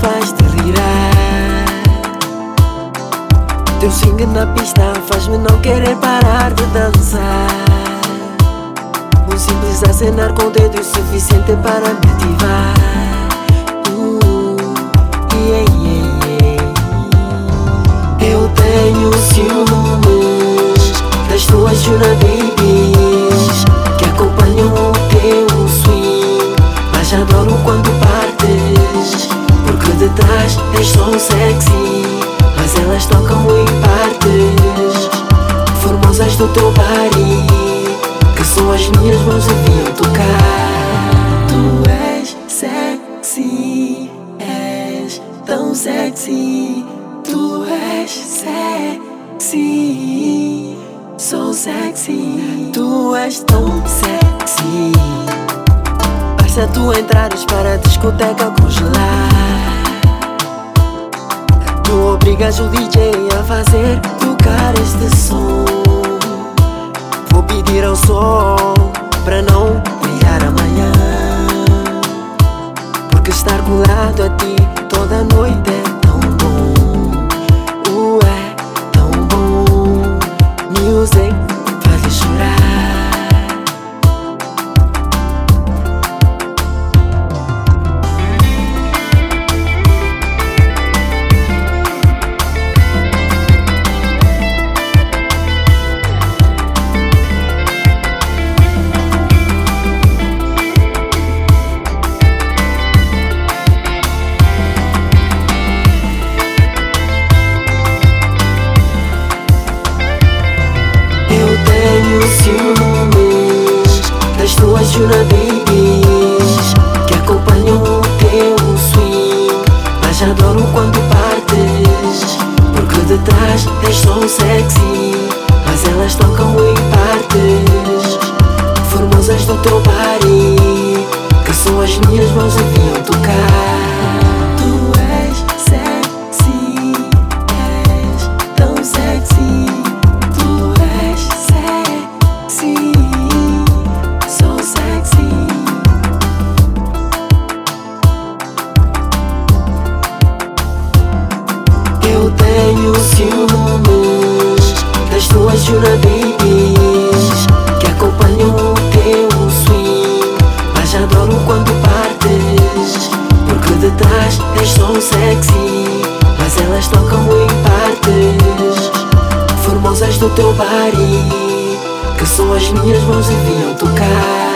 faz-te virar. Teu swing na pista faz-me não querer parar de dançar. Um simples acenar com o dedo é suficiente para me ativar. Uh, yeah, yeah, yeah. Eu tenho ciúmes das tuas jurabibis que acompanham o teu swing, mas adoro quando partes detrás és tão sexy. Mas elas tocam em partes formosas do teu body que só as minhas mãos deviam tocar. Tu és sexy, és tão sexy. Tu és sexy, so sexy. Tu és tão sexy. Basta tu entrares para a discoteca congelar. Tu obrigas o DJ a fazer tocar este som. Vou pedir ao sol para não brilhar amanhã. Porque estar colado a ti Juna Babies que acompanham o teu swing. Mas adoro quando partes, porque detrás és tão sexy. Mas elas tocam em partes formosas do teu body que só as minhas mãos deviam tocar. Ciúmes das tuas Juna Babies que acompanham o teu swing. Mas adoro quando partes, porque detrás és tão sexy. Mas elas tocam em partes formosas do teu body que só as minhas mãos deviam tocar.